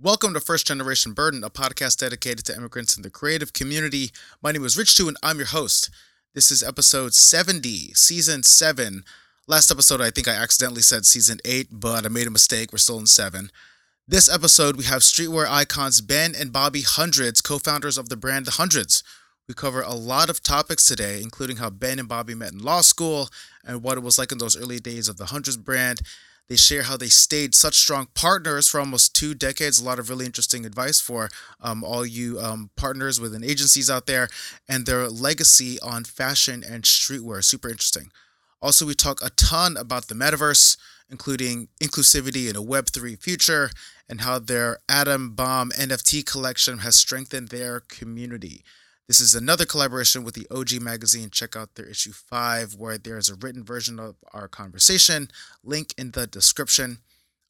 Welcome to First Generation Burden, a podcast dedicated to immigrants in the creative community. My name is Rich Tu, and I'm your host. This is episode 70, season 7. Last episode, I think I accidentally said season 8, but I made a mistake. We're still in 7. This episode, we have streetwear icons Ben and Bobby Hundreds, co founders of the brand The Hundreds. We cover a lot of topics today, including how Ben and Bobby met in law school and what it was like in those early days of the Hundreds brand they share how they stayed such strong partners for almost two decades. A lot of really interesting advice for um, all you um, partners within agencies out there and their legacy on fashion and streetwear. Super interesting. Also, we talk a ton about the metaverse, including inclusivity in a Web3 future and how their Atom Bomb NFT collection has strengthened their community. This is another collaboration with the OG magazine. Check out their issue five, where there's a written version of our conversation. Link in the description.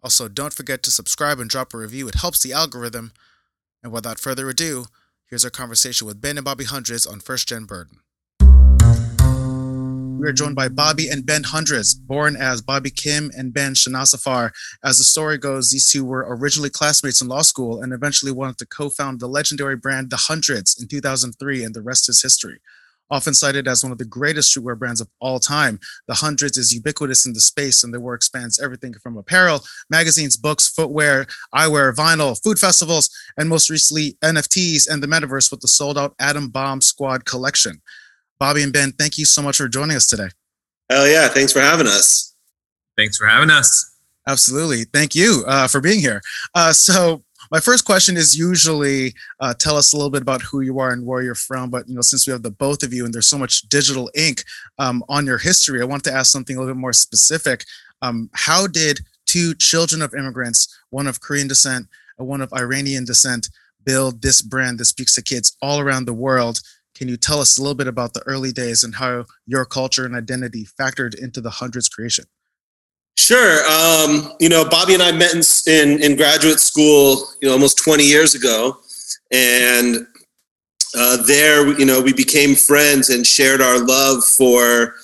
Also, don't forget to subscribe and drop a review. It helps the algorithm. And without further ado, here's our conversation with Ben and Bobby Hundreds on First Gen Burden. We are joined by Bobby and Ben Hundreds, born as Bobby Kim and Ben Shenassafar. As the story goes, these two were originally classmates in law school and eventually wanted to co found the legendary brand The Hundreds in 2003, and the rest is history. Often cited as one of the greatest streetwear brands of all time, The Hundreds is ubiquitous in the space and their work spans everything from apparel, magazines, books, footwear, eyewear, vinyl, food festivals, and most recently NFTs and the metaverse with the sold out Atom Bomb Squad collection. Bobby and Ben, thank you so much for joining us today. Hell yeah. Thanks for having us. Thanks for having us. Absolutely. Thank you uh, for being here. Uh, so, my first question is usually uh, tell us a little bit about who you are and where you're from. But you know, since we have the both of you and there's so much digital ink um, on your history, I want to ask something a little bit more specific. Um, how did two children of immigrants, one of Korean descent and one of Iranian descent, build this brand that speaks to kids all around the world? Can you tell us a little bit about the early days and how your culture and identity factored into the hundreds creation? Sure. Um, you know, Bobby and I met in, in, in graduate school, you know, almost 20 years ago, and uh, there, you know, we became friends and shared our love for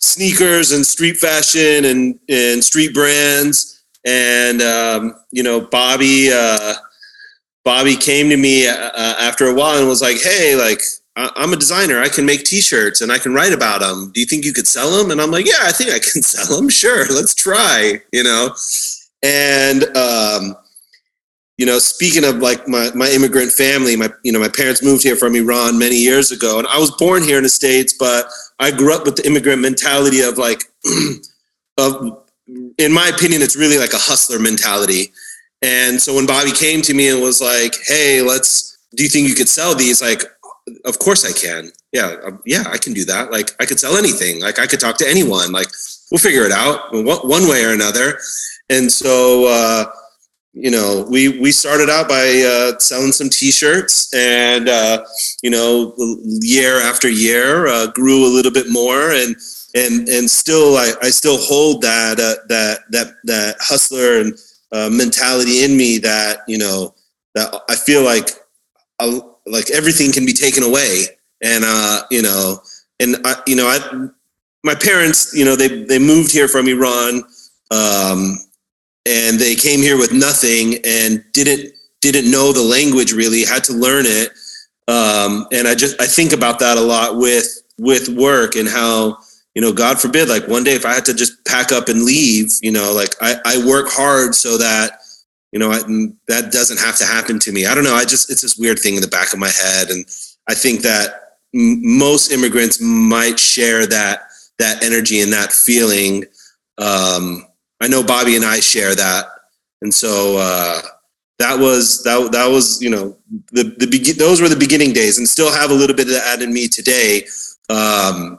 sneakers and street fashion and and street brands. And um, you know, Bobby uh, Bobby came to me uh, after a while and was like, "Hey, like, I'm a designer. I can make T-shirts and I can write about them. Do you think you could sell them? And I'm like, yeah, I think I can sell them. Sure, let's try. You know, and um, you know, speaking of like my my immigrant family, my you know my parents moved here from Iran many years ago, and I was born here in the states, but I grew up with the immigrant mentality of like, of in my opinion, it's really like a hustler mentality. And so when Bobby came to me and was like, "Hey, let's," do you think you could sell these? Like, of course I can. Yeah, um, yeah, I can do that. Like I could sell anything. Like I could talk to anyone. Like we'll figure it out one way or another. And so, uh, you know, we we started out by uh, selling some T-shirts, and uh, you know, year after year uh, grew a little bit more, and and and still, I, I still hold that uh, that that that hustler and uh, mentality in me. That you know, that I feel like like everything can be taken away. And uh you know and I, you know i my parents you know they they moved here from iran um and they came here with nothing and didn't didn't know the language really had to learn it. Um and i just i think about that a lot with with work and how you know god forbid like one day if i had to just pack up and leave you know like i i work hard so that you know, I, that doesn't have to happen to me. I don't know. I just, it's this weird thing in the back of my head. And I think that m- most immigrants might share that, that energy and that feeling. Um, I know Bobby and I share that. And so, uh, that was that that was you know the the be- those were the beginning days and still have a little bit of that in me today um,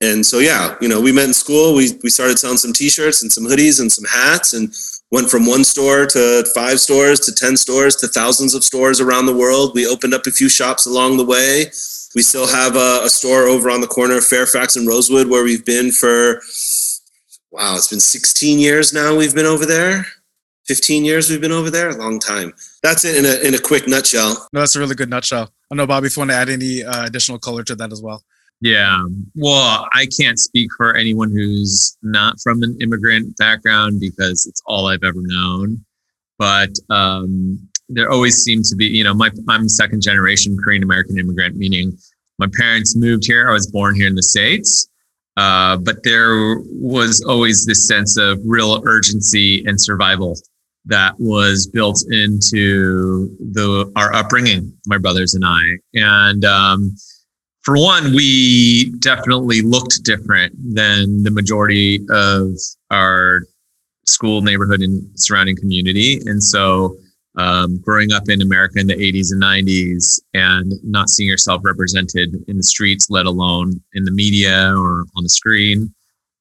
and so yeah you know we met in school we we started selling some t-shirts and some hoodies and some hats and went from one store to five stores to 10 stores to thousands of stores around the world. We opened up a few shops along the way. We still have a, a, store over on the corner of Fairfax and Rosewood where we've been for, wow, it's been 16 years now we've been over there. 15 years we've been over there, a long time. That's it in a, in a quick nutshell. No, that's a really good nutshell. I know, Bobby, if you want to add any uh, additional color to that as well. Yeah. Well, I can't speak for anyone who's not from an immigrant background because it's all I've ever known. But um, there always seemed to be, you know, my I'm second generation Korean American immigrant, meaning my parents moved here. I was born here in the states, uh, but there was always this sense of real urgency and survival that was built into the our upbringing, my brothers and I, and. Um, for one, we definitely looked different than the majority of our school neighborhood and surrounding community. And so, um, growing up in America in the 80s and 90s and not seeing yourself represented in the streets, let alone in the media or on the screen,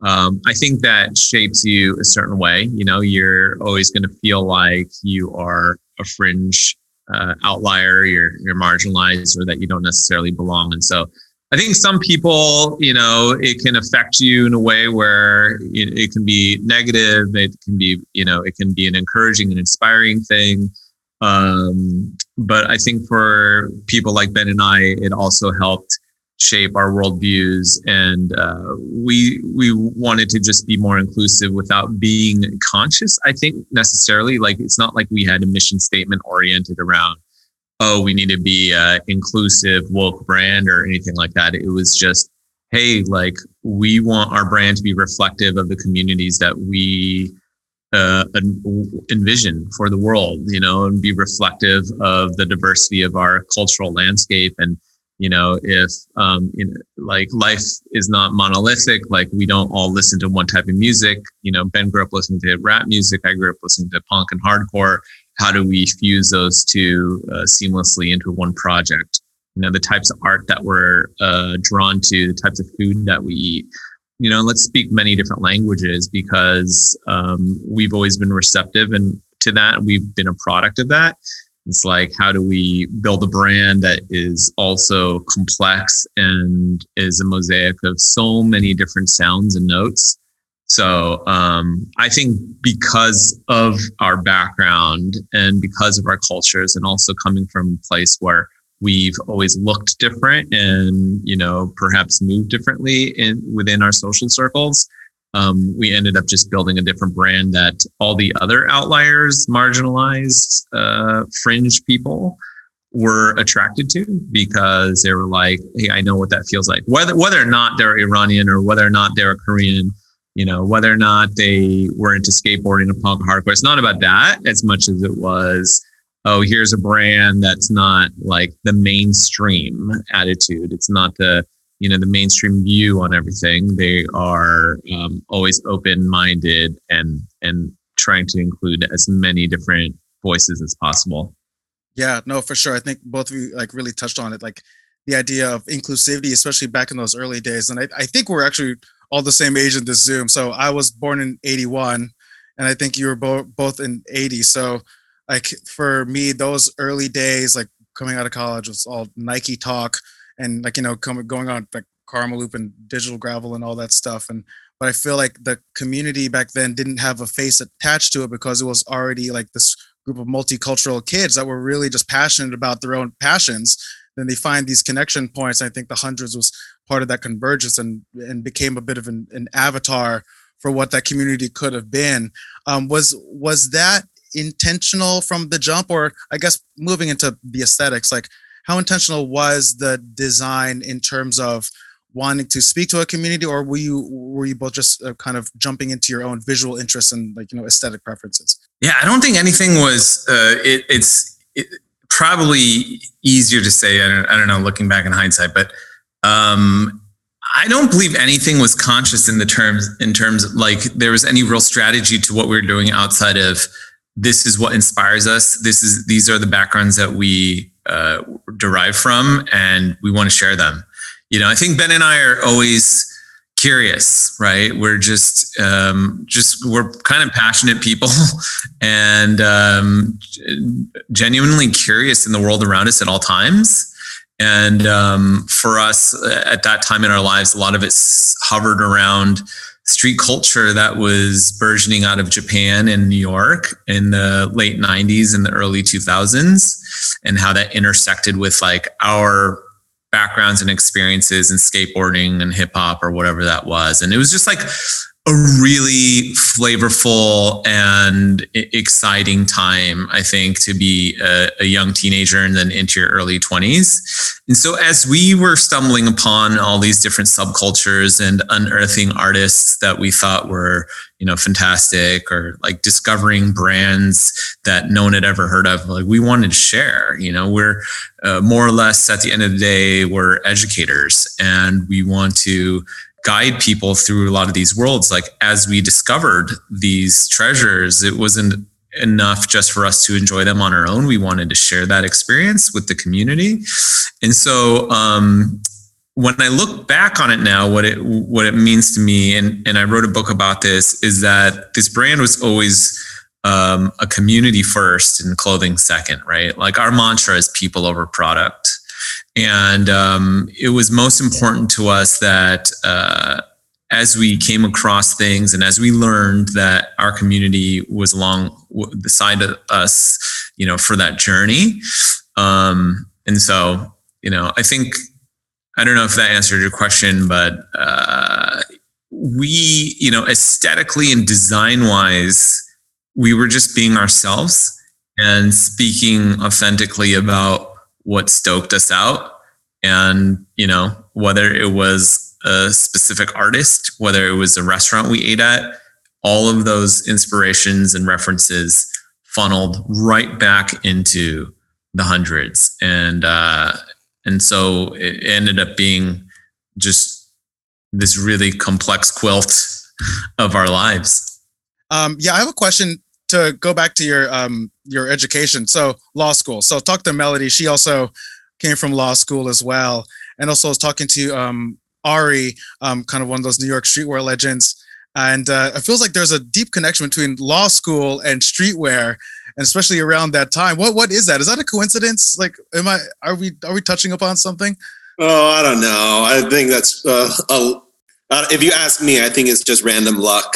um, I think that shapes you a certain way. You know, you're always going to feel like you are a fringe uh, outlier, you're you're marginalized, or that you don't necessarily belong. And so, I think some people, you know, it can affect you in a way where it, it, can be negative. It can be, you know, it can be an encouraging and inspiring thing. Um, but I think for people like Ben and I, it also helped shape our worldviews, and uh, we we wanted to just be more inclusive without being conscious. I think necessarily, like it's not like we had a mission statement oriented around oh, we need to be uh, inclusive, woke brand or anything like that. It was just, hey, like we want our brand to be reflective of the communities that we uh, envision for the world, you know, and be reflective of the diversity of our cultural landscape. And, you know, if um, in, like life is not monolithic, like we don't all listen to one type of music. You know, Ben grew up listening to rap music. I grew up listening to punk and hardcore how do we fuse those two uh, seamlessly into one project? You know, the types of art that we're uh, drawn to, the types of food that we eat. You know, let's speak many different languages because um, we've always been receptive and to that. We've been a product of that. It's like, how do we build a brand that is also complex and is a mosaic of so many different sounds and notes? So um, I think because of our background and because of our cultures, and also coming from a place where we've always looked different and you know perhaps moved differently in within our social circles, um, we ended up just building a different brand that all the other outliers, marginalized, uh, fringe people were attracted to because they were like, "Hey, I know what that feels like." Whether whether or not they're Iranian or whether or not they're Korean you know, whether or not they were into skateboarding and punk hardcore. It's not about that as much as it was, oh, here's a brand that's not like the mainstream attitude. It's not the, you know, the mainstream view on everything. They are um, always open minded and, and trying to include as many different voices as possible. Yeah, no, for sure. I think both of you like really touched on it. Like the idea of inclusivity, especially back in those early days. And I, I think we're actually all the same age in this Zoom. So I was born in 81 and I think you were bo- both in 80. So like for me, those early days, like coming out of college was all NikeTalk and like, you know, coming, going on like Karmaloop and digital gravel and all that stuff. And, but I feel like the community back then didn't have a face attached to it because it was already like this group of multicultural kids that were really just passionate about their own passions then they find these connection points. I think the hundreds was part of that convergence and and became a bit of an, an avatar for what that community could have been. Um, was was that intentional from the jump, or I guess moving into the aesthetics, like how intentional was the design in terms of wanting to speak to a community, or were you were you both just uh, kind of jumping into your own visual interests and like you know aesthetic preferences? Yeah, I don't think anything was. Uh, it, it's it, probably easier to say. I don't, I don't know, looking back in hindsight, but um, I don't believe anything was conscious in the terms in terms of like there was any real strategy to what we were doing outside of this is what inspires us. This is these are the backgrounds that we uh, derive from, and we want to share them. You know, I think Ben and I are always curious right we're just um, just we're kind of passionate people and um, genuinely curious in the world around us at all times and um, for us at that time in our lives a lot of it hovered around street culture that was burgeoning out of japan and new york in the late 90s and the early 2000s and how that intersected with like our backgrounds and experiences in skateboarding and hip hop or whatever that was. And it was just like a really flavorful and exciting time, I think, to be a, a, young teenager and then into your early 20s. And so, as we were stumbling upon all these different subcultures and unearthing artists that we thought were, you know, fantastic or like discovering brands that no one had ever heard of, like we wanted to share, you know, we're uh, more or less at the end of the day, we're educators and we want to guide people through a lot of these worlds. Like as we discovered these treasures, it wasn't enough just for us to enjoy them on our own. We wanted to share that experience with the community. And so um, when I look back on it now, what it what it means to me, and and I wrote a book about this, is that this brand was always um, a community first and clothing second, right? Like our mantra is people over product. And um, it was most important to us that uh, as we came across things and as we learned that our community was along the side of us, you know, for that journey. Um, and so, you know, I think, I don't know if that answered your question, but uh, we, you know, aesthetically and design wise, we were just being ourselves and speaking authentically about what stoked us out. And you know whether it was a specific artist whether it was a restaurant we ate at all of those inspirations and references funneled right back into the hundreds. And uh and so it ended up being just this really complex quilt of our lives. Um yeah i have a question to go back to your um your education. So law school. So talk to Melody. She also came from law school as well, and also I was talking to um Ari, um, kind of one of those New York streetwear legends. And uh, it feels like there's a deep connection between law school and streetwear, and especially around that time. What what is that? Is that a coincidence? Like, am I? Are we are we touching upon something? Oh, I don't know. I think that's uh, a, uh, if you ask me, I think it's just random luck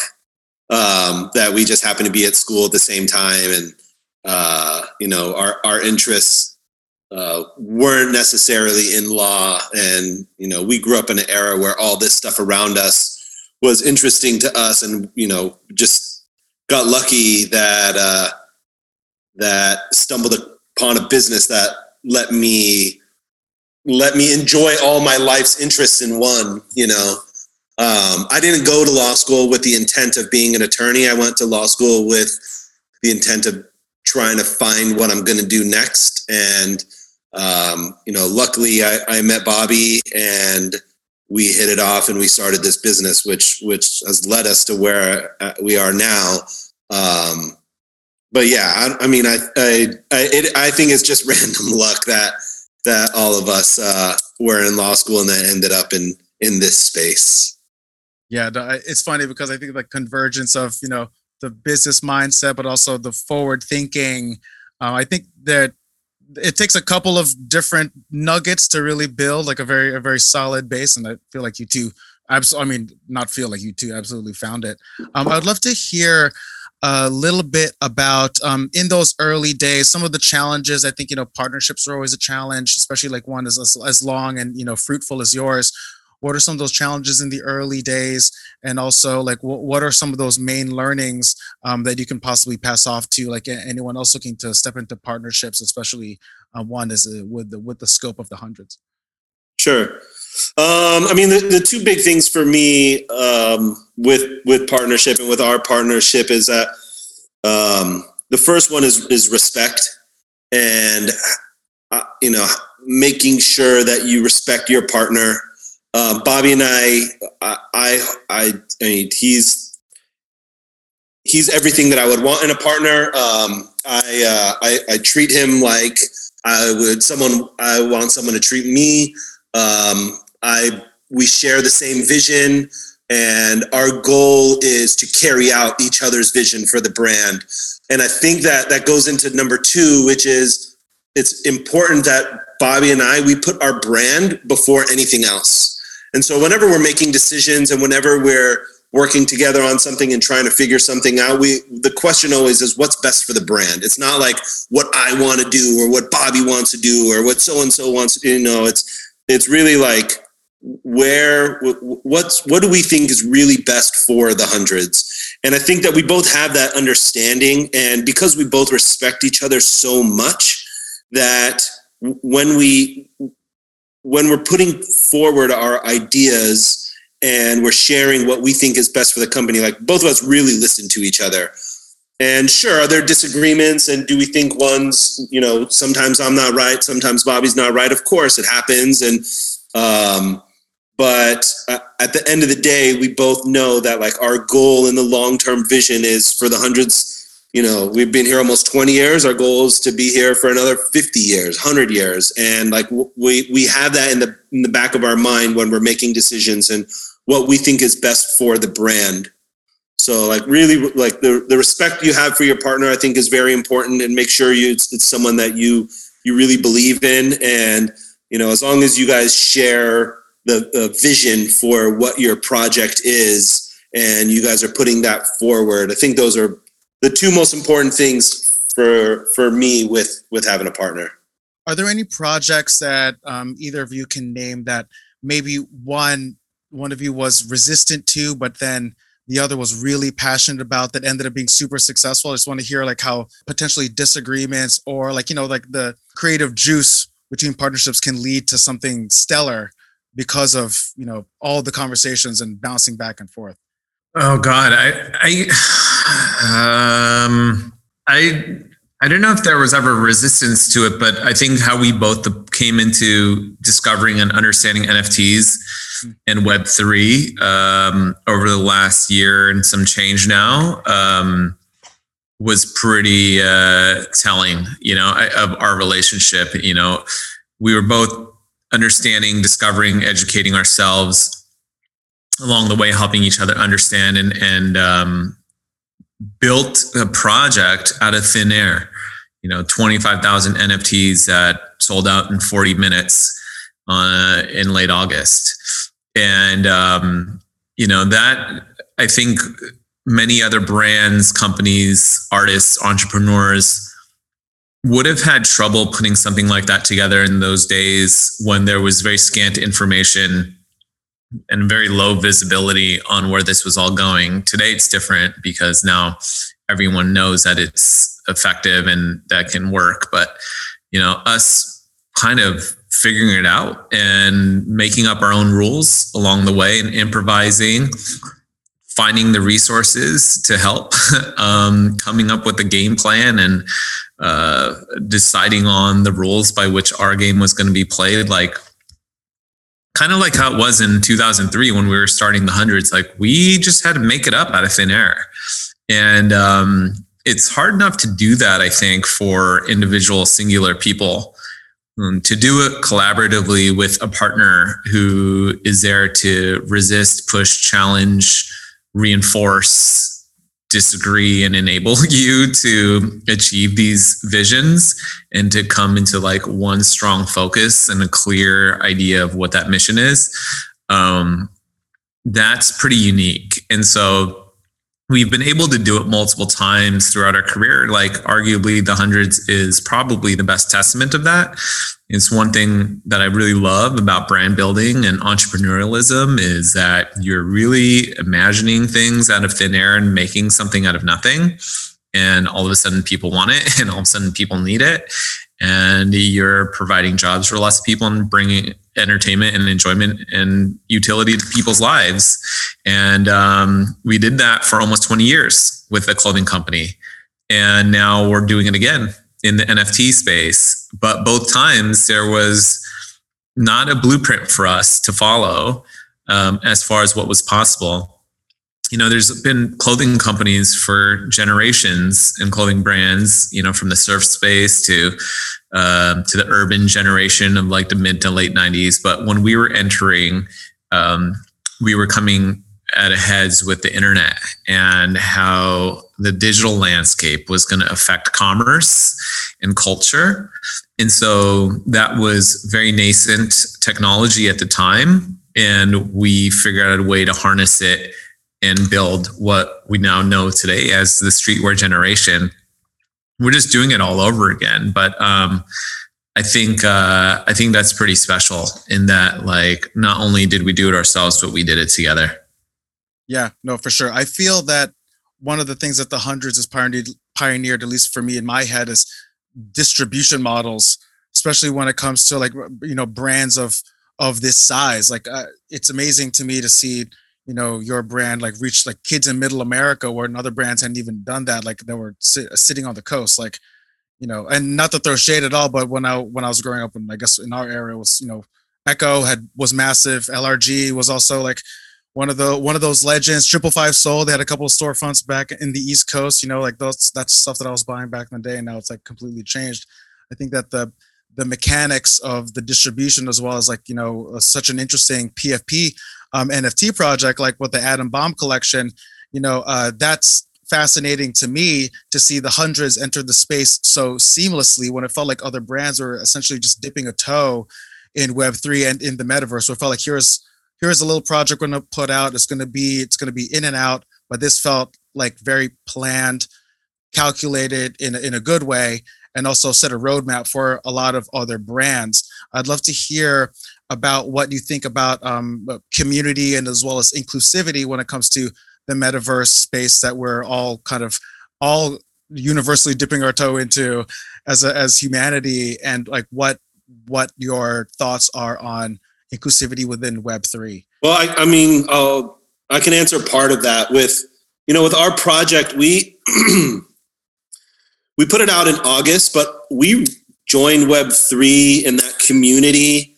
um, that we just happen to be at school at the same time, and uh, you know, our our interests uh, weren't necessarily in law, and you know, we grew up in an era where all this stuff around us was interesting to us, and you know, just got lucky that uh, that stumbled upon a business that let me let me enjoy all my life's interests in one. You know, um, I didn't go to law school with the intent of being an attorney. I went to law school with the intent of trying to find what I'm going to do next. And, um, you know, luckily I, I, met Bobby and we hit it off and we started this business, which, which has led us to where uh, we are now. Um, but yeah, I, I mean, I, I, I, it, I think it's just random luck that, that all of us, uh, were in law school and then ended up in, in this space. Yeah, it's funny because I think the convergence of you know the business mindset, but also the forward thinking. Uh, I think that it takes a couple of different nuggets to really build like a very a very solid base, and I feel like you two. I mean, not feel like you two absolutely found it. Um, I'd love to hear a little bit about um, in those early days some of the challenges i think you know partnerships are always a challenge especially like one as, as long and you know fruitful as yours what are some of those challenges in the early days? And also like what, what are some of those main learnings um, that you can possibly pass off to like anyone else looking to step into partnerships especially uh, one is uh, with the with the scope of the hundreds? Sure. Um, i mean the, the two big things for me um, with with partnership and with our partnership is that um, the first one is is respect and uh, you know making sure that you respect your partner uh, Bobby and I, I, I, I mean, he's he's everything that I would want in a partner. Um, I, uh, I, I treat him like I would someone I want someone to treat me. Um, I we share the same vision, and our goal is to carry out each other's vision for the brand. And I think that that goes into number two, which is it's important that Bobby and I we put our brand before anything else. And so whenever we're making decisions and whenever we're working together on something and trying to figure something out, we the question always is what's best for the brand. It's not like what I want to do or what Bobby wants to do or what so and so wants to, do. you know, it's it's really like where what's what do we think is really best for the hundreds and i think that we both have that understanding and because we both respect each other so much that when we when we're putting forward our ideas and we're sharing what we think is best for the company like both of us really listen to each other. And sure are there disagreements? And do we think one's you know sometimes i'm not right sometimes bobby's not right? Of course it happens. And um, but uh, at the end of the day we both know that like our goal in the long-term vision is for the hundreds you know we've been here almost 20 years. Our goal is to be here for another 50 years 100 years. And like we we have that in the in the back of our mind when we're making decisions and what we think is best for the brand. So like really like the the respect you have for your partner i think is very important and make sure you it's, it's someone that you you really believe in. And you know as long as you guys share the, the vision for what your project is and you guys are putting that forward i think those are the two most important things for for me with with having a partner. Are there any projects that um, either of you can name that maybe one one of you was resistant to, but then the other was really passionate about that ended up being super successful? I just want to hear like how potentially disagreements or like you know like the creative juice between partnerships can lead to something stellar because of you know all the conversations and bouncing back and forth. Oh God, I I um, I I don't know if there was ever resistance to it, but I think how we both came into discovering and understanding NFTs and Web three um, over the last year and some change now um, was pretty uh, telling. You know, of our relationship. You know, we were both understanding, discovering, educating ourselves along the way, helping each other understand and and um, built a project out of thin air. You know, 25,000 NFTs that sold out in 40 minutes uh, in late August. And, um, you know, that I think many other brands, companies, artists, entrepreneurs would have had trouble putting something like that together in those days when there was very scant information and very low visibility on where this was all going. Today it's different because now everyone knows that it's effective and that can work. But you know, us kind of figuring it out and making up our own rules along the way and improvising, finding the resources to help, um, coming up with a game plan and uh, deciding on the rules by which our game was going to be played. Like kind of like how it was in 2003 when we were starting the hundreds like we just had to make it up out of thin air. And um, it's hard enough to do that i think for individual singular people um, to do it collaboratively with a partner who is there to resist push challenge reinforce disagree and enable you to achieve these visions and to come into like one strong focus and a clear idea of what that mission is um, that's pretty unique. And so we've been able to do it multiple times throughout our career like arguably the hundreds is probably the best testament of that it's one thing that I really love about brand building and entrepreneurialism is that you're really imagining things out of thin air and making something out of nothing. And all of a sudden people want it and all of a sudden people need it. And you're providing jobs for lots of people and bringing entertainment and enjoyment and utility to people's lives. And um, we did that for almost 20 years with a clothing company. And now we're doing it again in the NFT space, but both times there was not a blueprint for us to follow um, as far as what was possible. You know, there's been clothing companies for generations and clothing brands, you know, from the surf space to uh, to the urban generation of like the mid to late 90s. But when we were entering, um, we were coming at a heads with the internet and how the digital landscape was going to affect commerce and culture. And so that was very nascent technology at the time. And we figured out a way to harness it and build what we now know today as the streetwear generation. We're just doing it all over again. But um, I think uh, I think that's pretty special in that like not only did we do it ourselves, but we did it together. Yeah, no, for sure. I feel that one of the things that the hundreds has pioneered, pioneered, at least for me in my head, is distribution models, especially when it comes to like you know brands of of this size. Like uh, it's amazing to me to see you know your brand like reached like kids in middle america where other brands hadn't even done that like they were sit, sitting on the coast like you know, and not to throw shade at all, but when I when I was growing up, and I guess in our area was you know, Ecko had was massive. LRG was also like one of the one of those legends. Triple Five Soul, they had a couple of storefronts back in the East Coast. You know, like those that's stuff that I was buying back in the day, and now it's like completely changed. I think that the the mechanics of the distribution as well as like you know uh, such an interesting PFP um, NFT project like with the Atom Bomb collection, you know, uh, that's fascinating to me to see the hundreds enter the space so seamlessly when it felt like other brands were essentially just dipping a toe in web3 and in the metaverse. So it felt like here's here's a little project we're to put out. It's to be it's to be in and out but this felt like very planned calculated in, in a good way and also set a roadmap for a lot of other brands. I'd love to hear about what you think about um, community and as well as inclusivity when it comes to the metaverse space that we're all kind of all universally dipping our toe into as a, as humanity and like what what your thoughts are on inclusivity within web 3 well i, I mean uh, i can answer part of that with you know with our project we we put it out in august but we joined web 3 in that community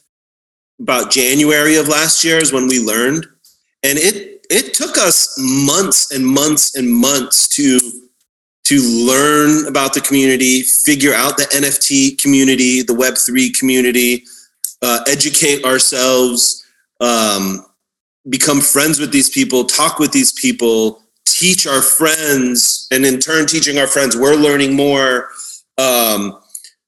about january of last year is when we learned. And it it took us months and months and months to to learn about the community, figure out the NFT community, the Web3 community, uh, educate ourselves, um, become friends with these people, talk with these people, teach our friends, and in turn, teaching our friends, we're learning more. Um,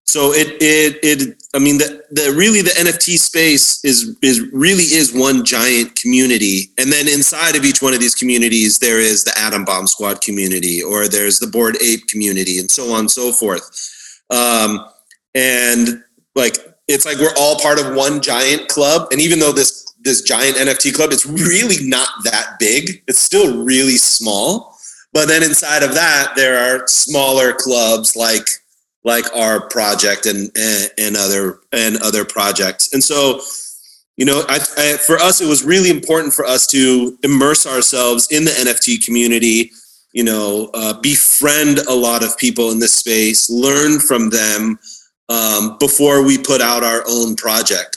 so it it it I mean the the really the NFT space is is really is one giant community, and then inside of each one of these communities there is the Atom Bomb Squad community, or there's the Bored Ape community, and so on and so forth. Um, and like it's like we're all part of one giant club, and even though this this giant NFT club it's really not that big, it's still really small. But then inside of that there are smaller clubs like like our project and, and, and other and other projects. And so, you know, I, I, for us, it was really important for us to immerse ourselves in the NFT community. You know, uh, befriend a lot of people in this space, learn from them um, before we put out our own project.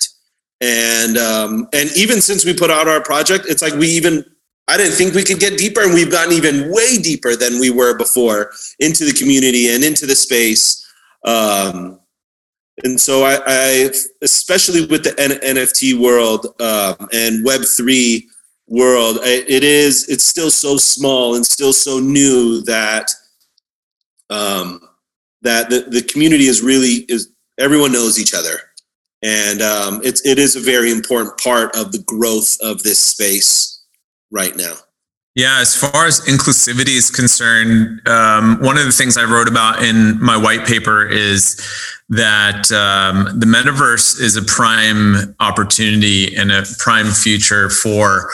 And um, and even since we put out our project, it's like we even I didn't think we could get deeper, and we've gotten even way deeper than we were before into the community and into the space. Um, and so I, I, especially with the N- NFT world um, and Web three world, it is it's still so small and still so new that um, that the, the community is really is everyone knows each other, and um, it's it is a very important part of the growth of this space right now. Yeah, as far as inclusivity is concerned, um, one of the things I wrote about in my white paper is that um, the metaverse is a prime opportunity and a prime future for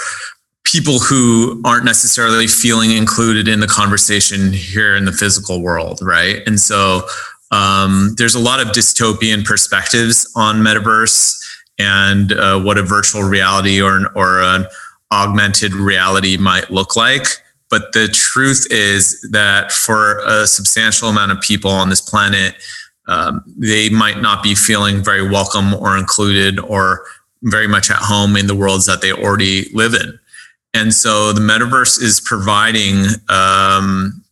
people who aren't necessarily feeling included in the conversation here in the physical world, right? And so um, there's a lot of dystopian perspectives on metaverse and uh, what a virtual reality or or an augmented reality might look like. But the truth is that for a substantial amount of people on this planet, um, they might not be feeling very welcome or included or very much at home in the worlds that they already live in. And so the metaverse is providing um,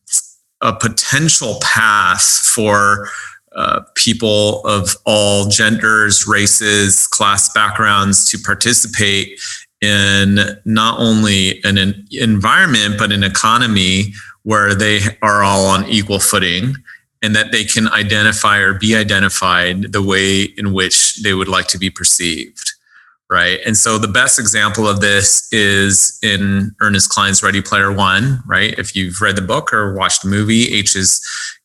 a potential path for uh, people of all genders, races, class backgrounds to participate in not only an, an environment, but an economy where they are all on equal footing and that they can identify or be identified the way in which they would like to be perceived. Right. And so the best example of this is in Ernest Cline's Ready Player One, right? If you've read the book or watched the movie, Aech's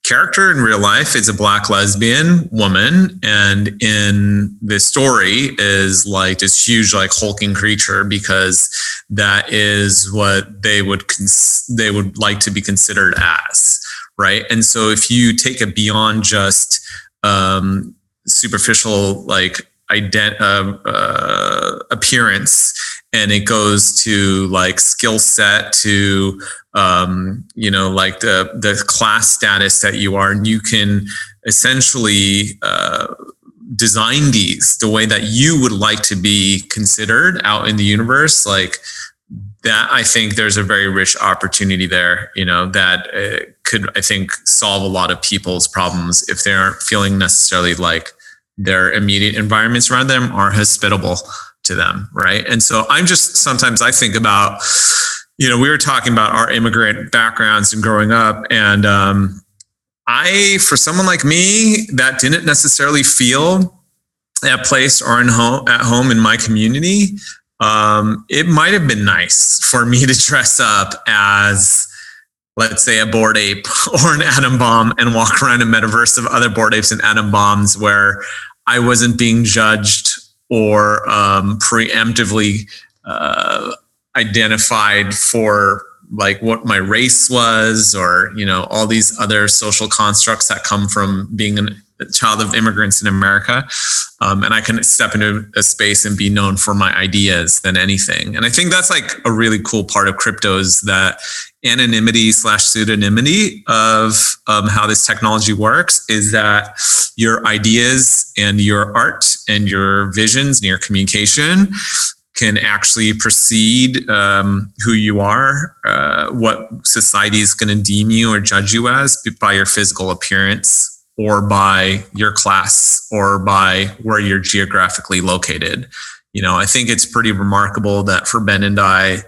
character in real life is a black lesbian woman and in this story is like this huge like hulking creature because that is what they would cons- they would like to be considered as right and so if you take it beyond just um superficial like ident- uh, uh, appearance and it goes to like skill set to um, you know like the the class status that you are and you can essentially uh, design these the way that you would like to be considered out in the universe like that i think there's a very rich opportunity there you know that uh, could i think solve a lot of people's problems if they aren't feeling necessarily like their immediate environments around them are hospitable to them right? And so i'm just sometimes i think about you know we were talking about our immigrant backgrounds and growing up and um, i for someone like me that didn't necessarily feel at place or in home at home in my community um, it might have been nice for me to dress up as let's say a Bored Ape or an atom bomb and walk around a metaverse of other Bored Apes and atom bombs where I wasn't being judged or um, preemptively uh, identified for like what my race was or you know all these other social constructs that come from being an, child of immigrants in america um, and i can step into a space and be known for my ideas than anything. And i think that's like a really cool part of crypto is that anonymity slash pseudonymity of um, how this technology works is that your ideas and your art and your visions and your communication can actually precede um, who you are, uh, what society is going to deem you or judge you as by your physical appearance or by your class or by where you're geographically located. You know, I think it's pretty remarkable that for Ben and I,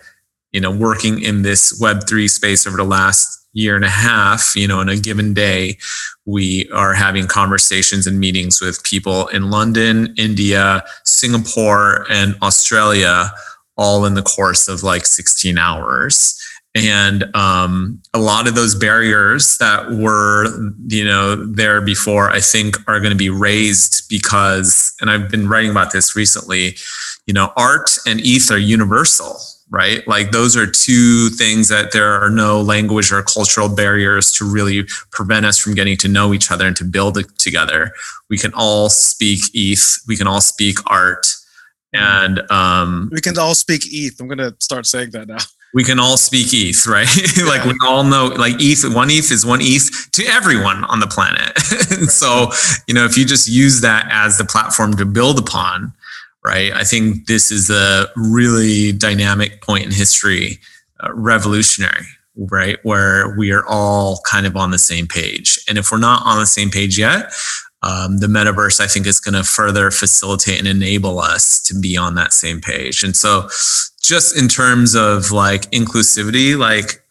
you know, working in this Web3 space over the last year and a half, you know, in a given day, we are having conversations and meetings with people in London, India, Singapore, and Australia, all in the course of like 16 hours. And um, a lot of those barriers that were, you know, there before, I think are going to be raised because, and I've been writing about this recently, you know, art and ETH are universal right? Like those are two things that there are no language or cultural barriers to really prevent us from getting to know each other and to build it together. We can all speak ETH, we can all speak art, and um, we can all speak ETH. I'm gonna start saying that now. We can all speak ETH, right? like we all know, like ETH, one ETH is one ETH to everyone on the planet. right. so, you know, if you just use that as the platform to build upon, right? I think this is a really dynamic point in history, uh, revolutionary, right? Where we are all kind of on the same page. And if we're not on the same page yet, um, the metaverse, I think, is going to further facilitate and enable us to be on that same page. And so, just in terms of like inclusivity, like,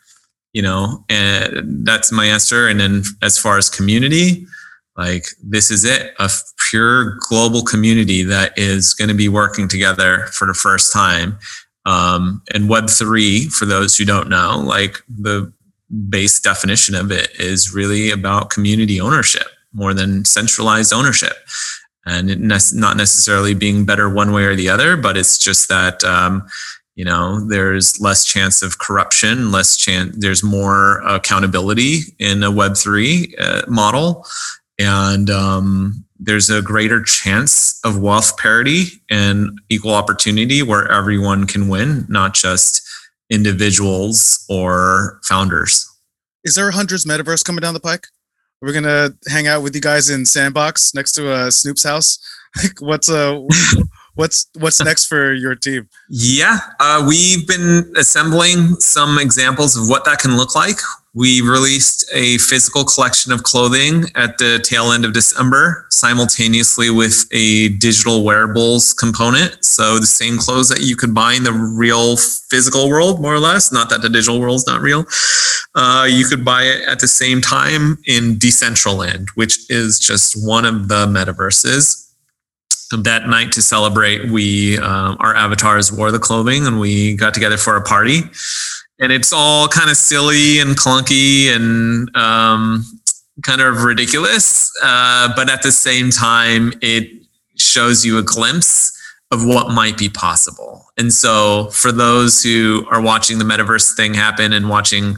you know, and that's my answer. And then as far as community, like this is it a pure global community that is going to be working together for the first time um, and web3 for those who don't know like the base definition of it is really about community ownership more than centralized ownership and it ne- not necessarily being better one way or the other but it's just that um, you know there's less chance of corruption less chance there's more accountability in a web3 uh, model and um, there's a greater chance of wealth parity and equal opportunity where everyone can win, not just individuals or founders. Is there a hundreds metaverse coming down the pike? We're gonna hang out with you guys in Sandbox next to uh, Snoop's house. what's uh, what's what's next for your team? Yeah, uh, we've been assembling some examples of what that can look like. We released a physical collection of clothing at the tail end of December, simultaneously with a digital wearables component. So the same clothes that you could buy in the real physical world, more or less. Not that the digital world is not real. Uh, you could buy it at the same time in Decentraland, which is just one of the metaverses that night to celebrate, we um, our avatars wore the clothing and we got together for a party and it's all kind of silly and clunky and um, kind of ridiculous, uh, but at the same time, it shows you a glimpse of what might be possible. And so, for those who are watching the metaverse thing happen and watching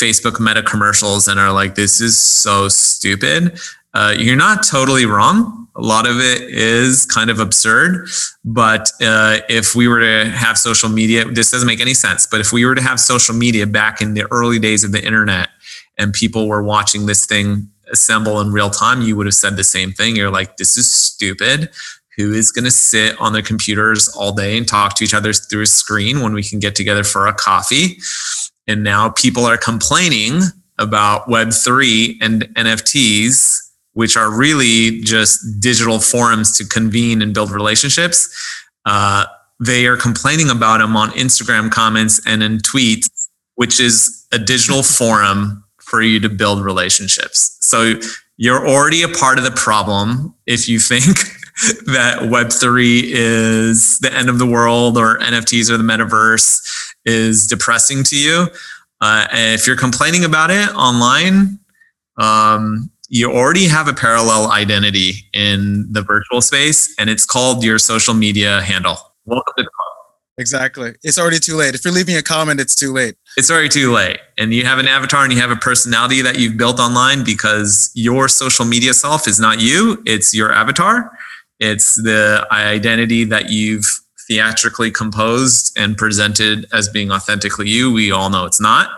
Facebook meta commercials and are like, this is so stupid, uh, you're not totally wrong. A lot of it is kind of absurd. But uh, if we were to have social media, this doesn't make any sense. But if we were to have social media back in the early days of the internet and people were watching this thing assemble in real time, you would have said the same thing. You're like, this is stupid. Who is going to sit on their computers all day and talk to each other through a screen when we can get together for a coffee? And now people are complaining about Web3 and NFTs which are really just digital forums to convene and build relationships. Uh, they are complaining about them on Instagram comments and in tweets, which is a digital forum for you to build relationships. So you're already a part of the problem if you think that Web3 is the end of the world or NFTs or the metaverse is depressing to you. Uh, and if you're complaining about it online, um, you already have a parallel identity in the virtual space and it's called your social media handle. Welcome to the club. Exactly. It's already too late. If you're leaving a comment, it's too late. It's already too late. And you have an avatar and you have a personality that you've built online because your social media self is not you, it's your avatar. It's the identity that you've theatrically composed and presented as being authentically you. We all know it's not.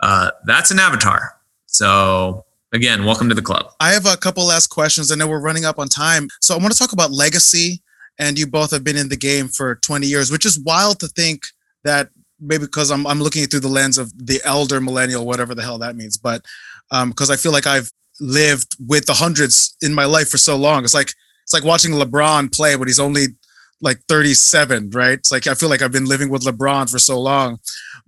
Uh, that's an avatar. So again, welcome to the club. I have a couple last questions. I know we're running up on time. So I want to talk about legacy. And you both have been in the game for 20 years, which is wild to think that maybe because I'm, I'm looking through the lens of the elder millennial, whatever the hell that means. But because um, I feel like I've lived with the hundreds in my life for so long. It's like it's like watching LeBron play, but he's only like 37, right? It's like I feel like I've been living with LeBron for so long.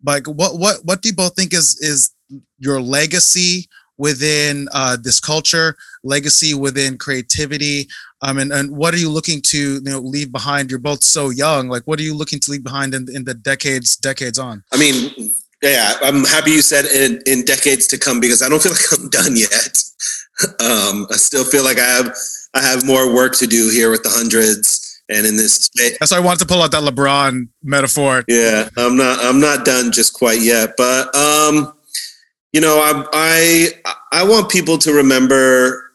But what what what do you both think is is your legacy within uh, this culture, legacy within creativity, um, and and what are you looking to you know leave behind? You're both so young. Like, what are you looking to leave behind in, in the decades decades on? I mean, yeah, I'm happy you said in, in decades to come because I don't feel like I'm done yet. um, I still feel like I have I have more work to do here with the hundreds and in this space. That's why I wanted to pull out that LeBron metaphor. Yeah, I'm not I'm not done just quite yet, but um, you know, I I I want people to remember.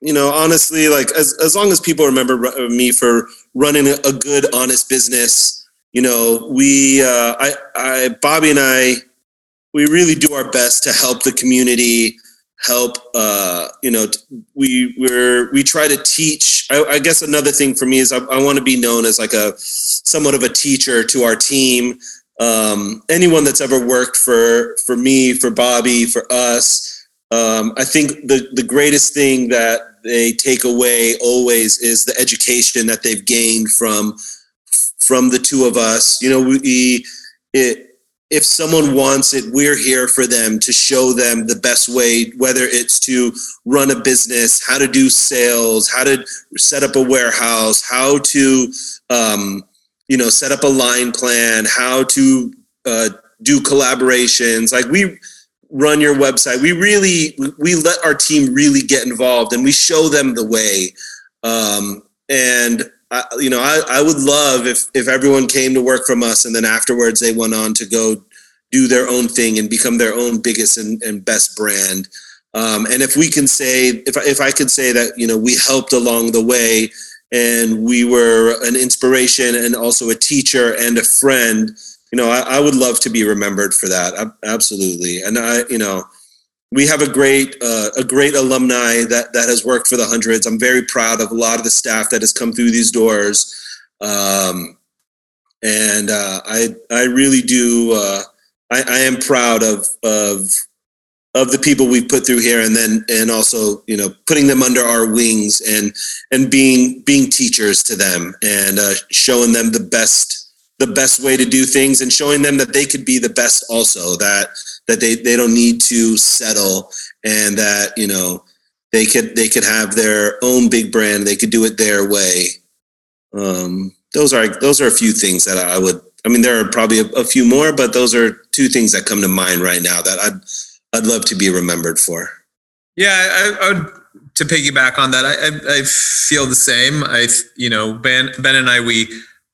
You know, honestly, like as as long as people remember me for running a good, honest business, you know, we uh, I I Bobby and I we really do our best to help the community help uh, you know we we're we try to teach I, I guess another thing for me is I, I want to be known as like a somewhat of a teacher to our team um, anyone that's ever worked for for me, for Bobby, for us. Um, I think the the greatest thing that they take away always is the education that they've gained from from the two of us. You know, we it, if someone wants it, we're here for them to show them the best way, whether it's to run a business, how to do sales, how to set up a warehouse, how to um, you know set up a line plan how to uh, do collaborations. Like we run your website. We really we let our team really get involved and we show them the way. Um, and I, you know I, I would love if if everyone came to work from us and then afterwards they went on to go do their own thing and become their own biggest and, and best brand. Um, and if we can say if, if i could say that you know we helped along the way and we were an inspiration and also a teacher and a friend. You know I, I, would love to be remembered for that absolutely. And i you know we have a great uh, a great alumni that that has worked for the hundreds. I'm very proud of a lot of the staff that has come through these doors. Um, and uh, i i really do uh, I, I am proud of of of the people we've put through here and then and also you know putting them under our wings and and being being teachers to them and uh, showing them the best the best way to do things and showing them that they could be the best also that that they they don't need to settle and that you know they could they could have their own big brand they could do it their way. Um those are those are a few things that i would i mean there are probably a, a few more but those are two things that come to mind right now that i'd I'd love to be remembered for. Yeah, I, I would to piggyback on that. I, I, I feel the same. I you know Ben Ben and I we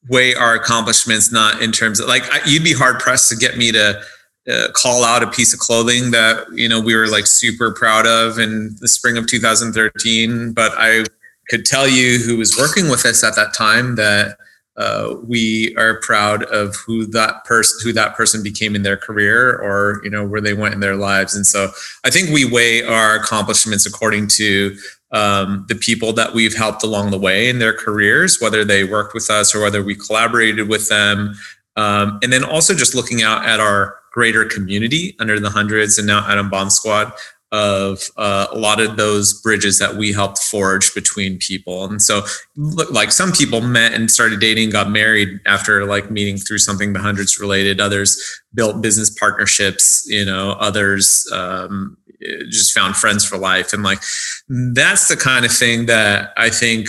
weigh our accomplishments not in terms of like I, you'd be hard pressed to get me to uh, call out a piece of clothing that you know we were like super proud of in the spring of 2013 but i could tell you who was working with us at that time that uh, we are proud of who that person who that person became in their career or you know where they went in their lives. And so i think we weigh our accomplishments according to um, the people that we've helped along the way in their careers whether they worked with us or whether we collaborated with them. Um, and then also just looking out at our greater community under the hundreds and now Adam Bomb Squad of uh, a lot of those bridges that we helped forge between people. And so, like some people met and started dating, got married after like meeting through something the hundreds related. Others built business partnerships. You know, others um, just found friends for life. And like that's the kind of thing that I think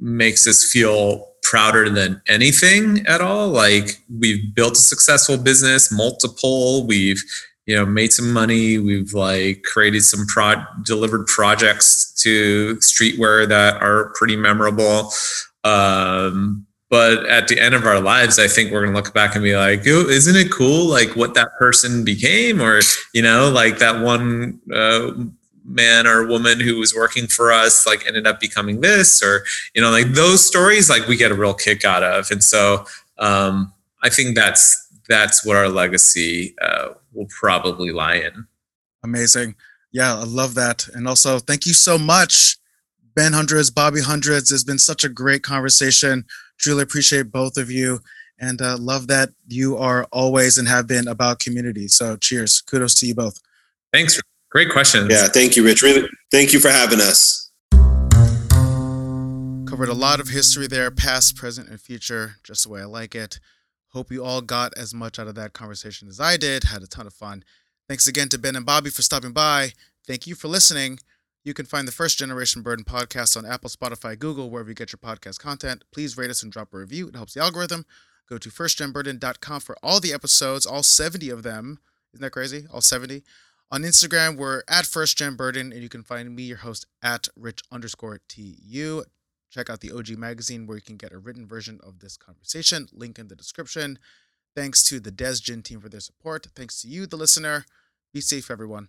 makes us feel prouder than anything at all. Like we've built a successful business, multiple. We've you know made some money. We've like created some pro delivered projects to streetwear that are pretty memorable. Um, but at the end of our lives i think we're going to look back and be like isn't it cool like what that person became? Or you know like that one uh, man or woman who was working for us like ended up becoming this or you know like those stories like we get a real kick out of. And so um, i think that's that's what our legacy uh, will probably lie in. Amazing. Yeah, I love that. And also, thank you so much, Ben Hundreds, Bobby Hundreds. It's been such a great conversation. Truly appreciate both of you and uh, love that you are always and have been about community. So, cheers. Kudos to you both. Thanks. Great questions. Yeah, thank you, Rich. Really, thank you for having us. Covered a lot of history there, past, present, and future, just the way I like it. Hope you all got as much out of that conversation as I did. Had a ton of fun. Thanks again to Ben and Bobby for stopping by. Thank you for listening. You can find the First Generation Burden podcast on Apple, Spotify, Google, wherever you get your podcast content. Please rate us and drop a review. It helps the algorithm. Go to firstgenburden.com for all the episodes, all 70 of them. Isn't that crazy? All 70. On Instagram, we're at firstgenburden, and you can find me, your host, at rich underscore TU. Check out the OG magazine where you can get a written version of this conversation. Link in the description. Thanks to the Des Gin team for their support. Thanks to you, the listener. Be safe, everyone.